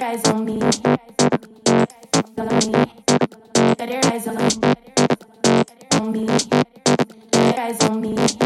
Your eyes on me. Got their eyes on me. Got their eyes on me. Got their eyes on me.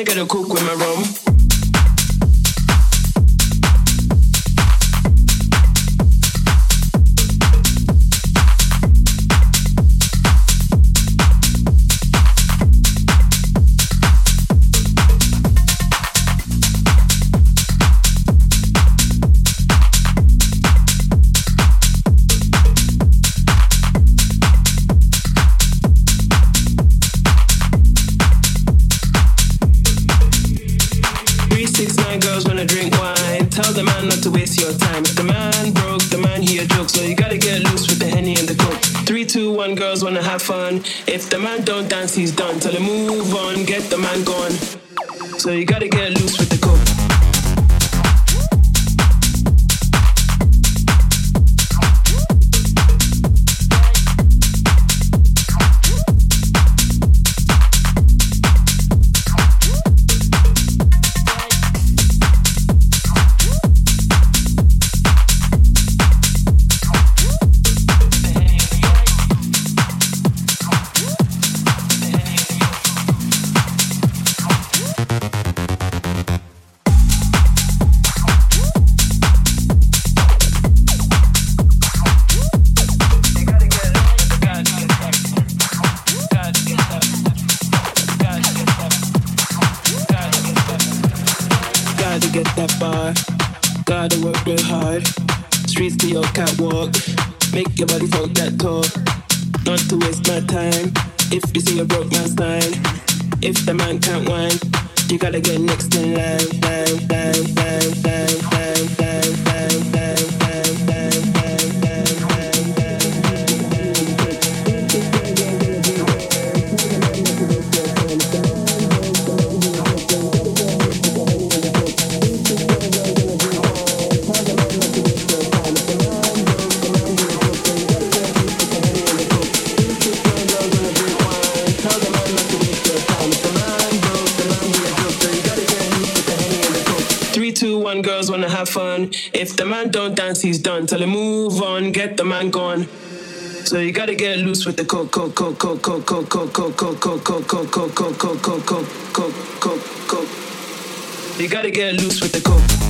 I get a cook with my rum? If the man can't win, you gotta get next in line, line. So you gotta get loose with the coke, coke, coke, coke, coke, coke, coke, coke, coke, coke, coke, coke, coke, coke, coke, coke, coke, coke, coke. You gotta get loose with the coke.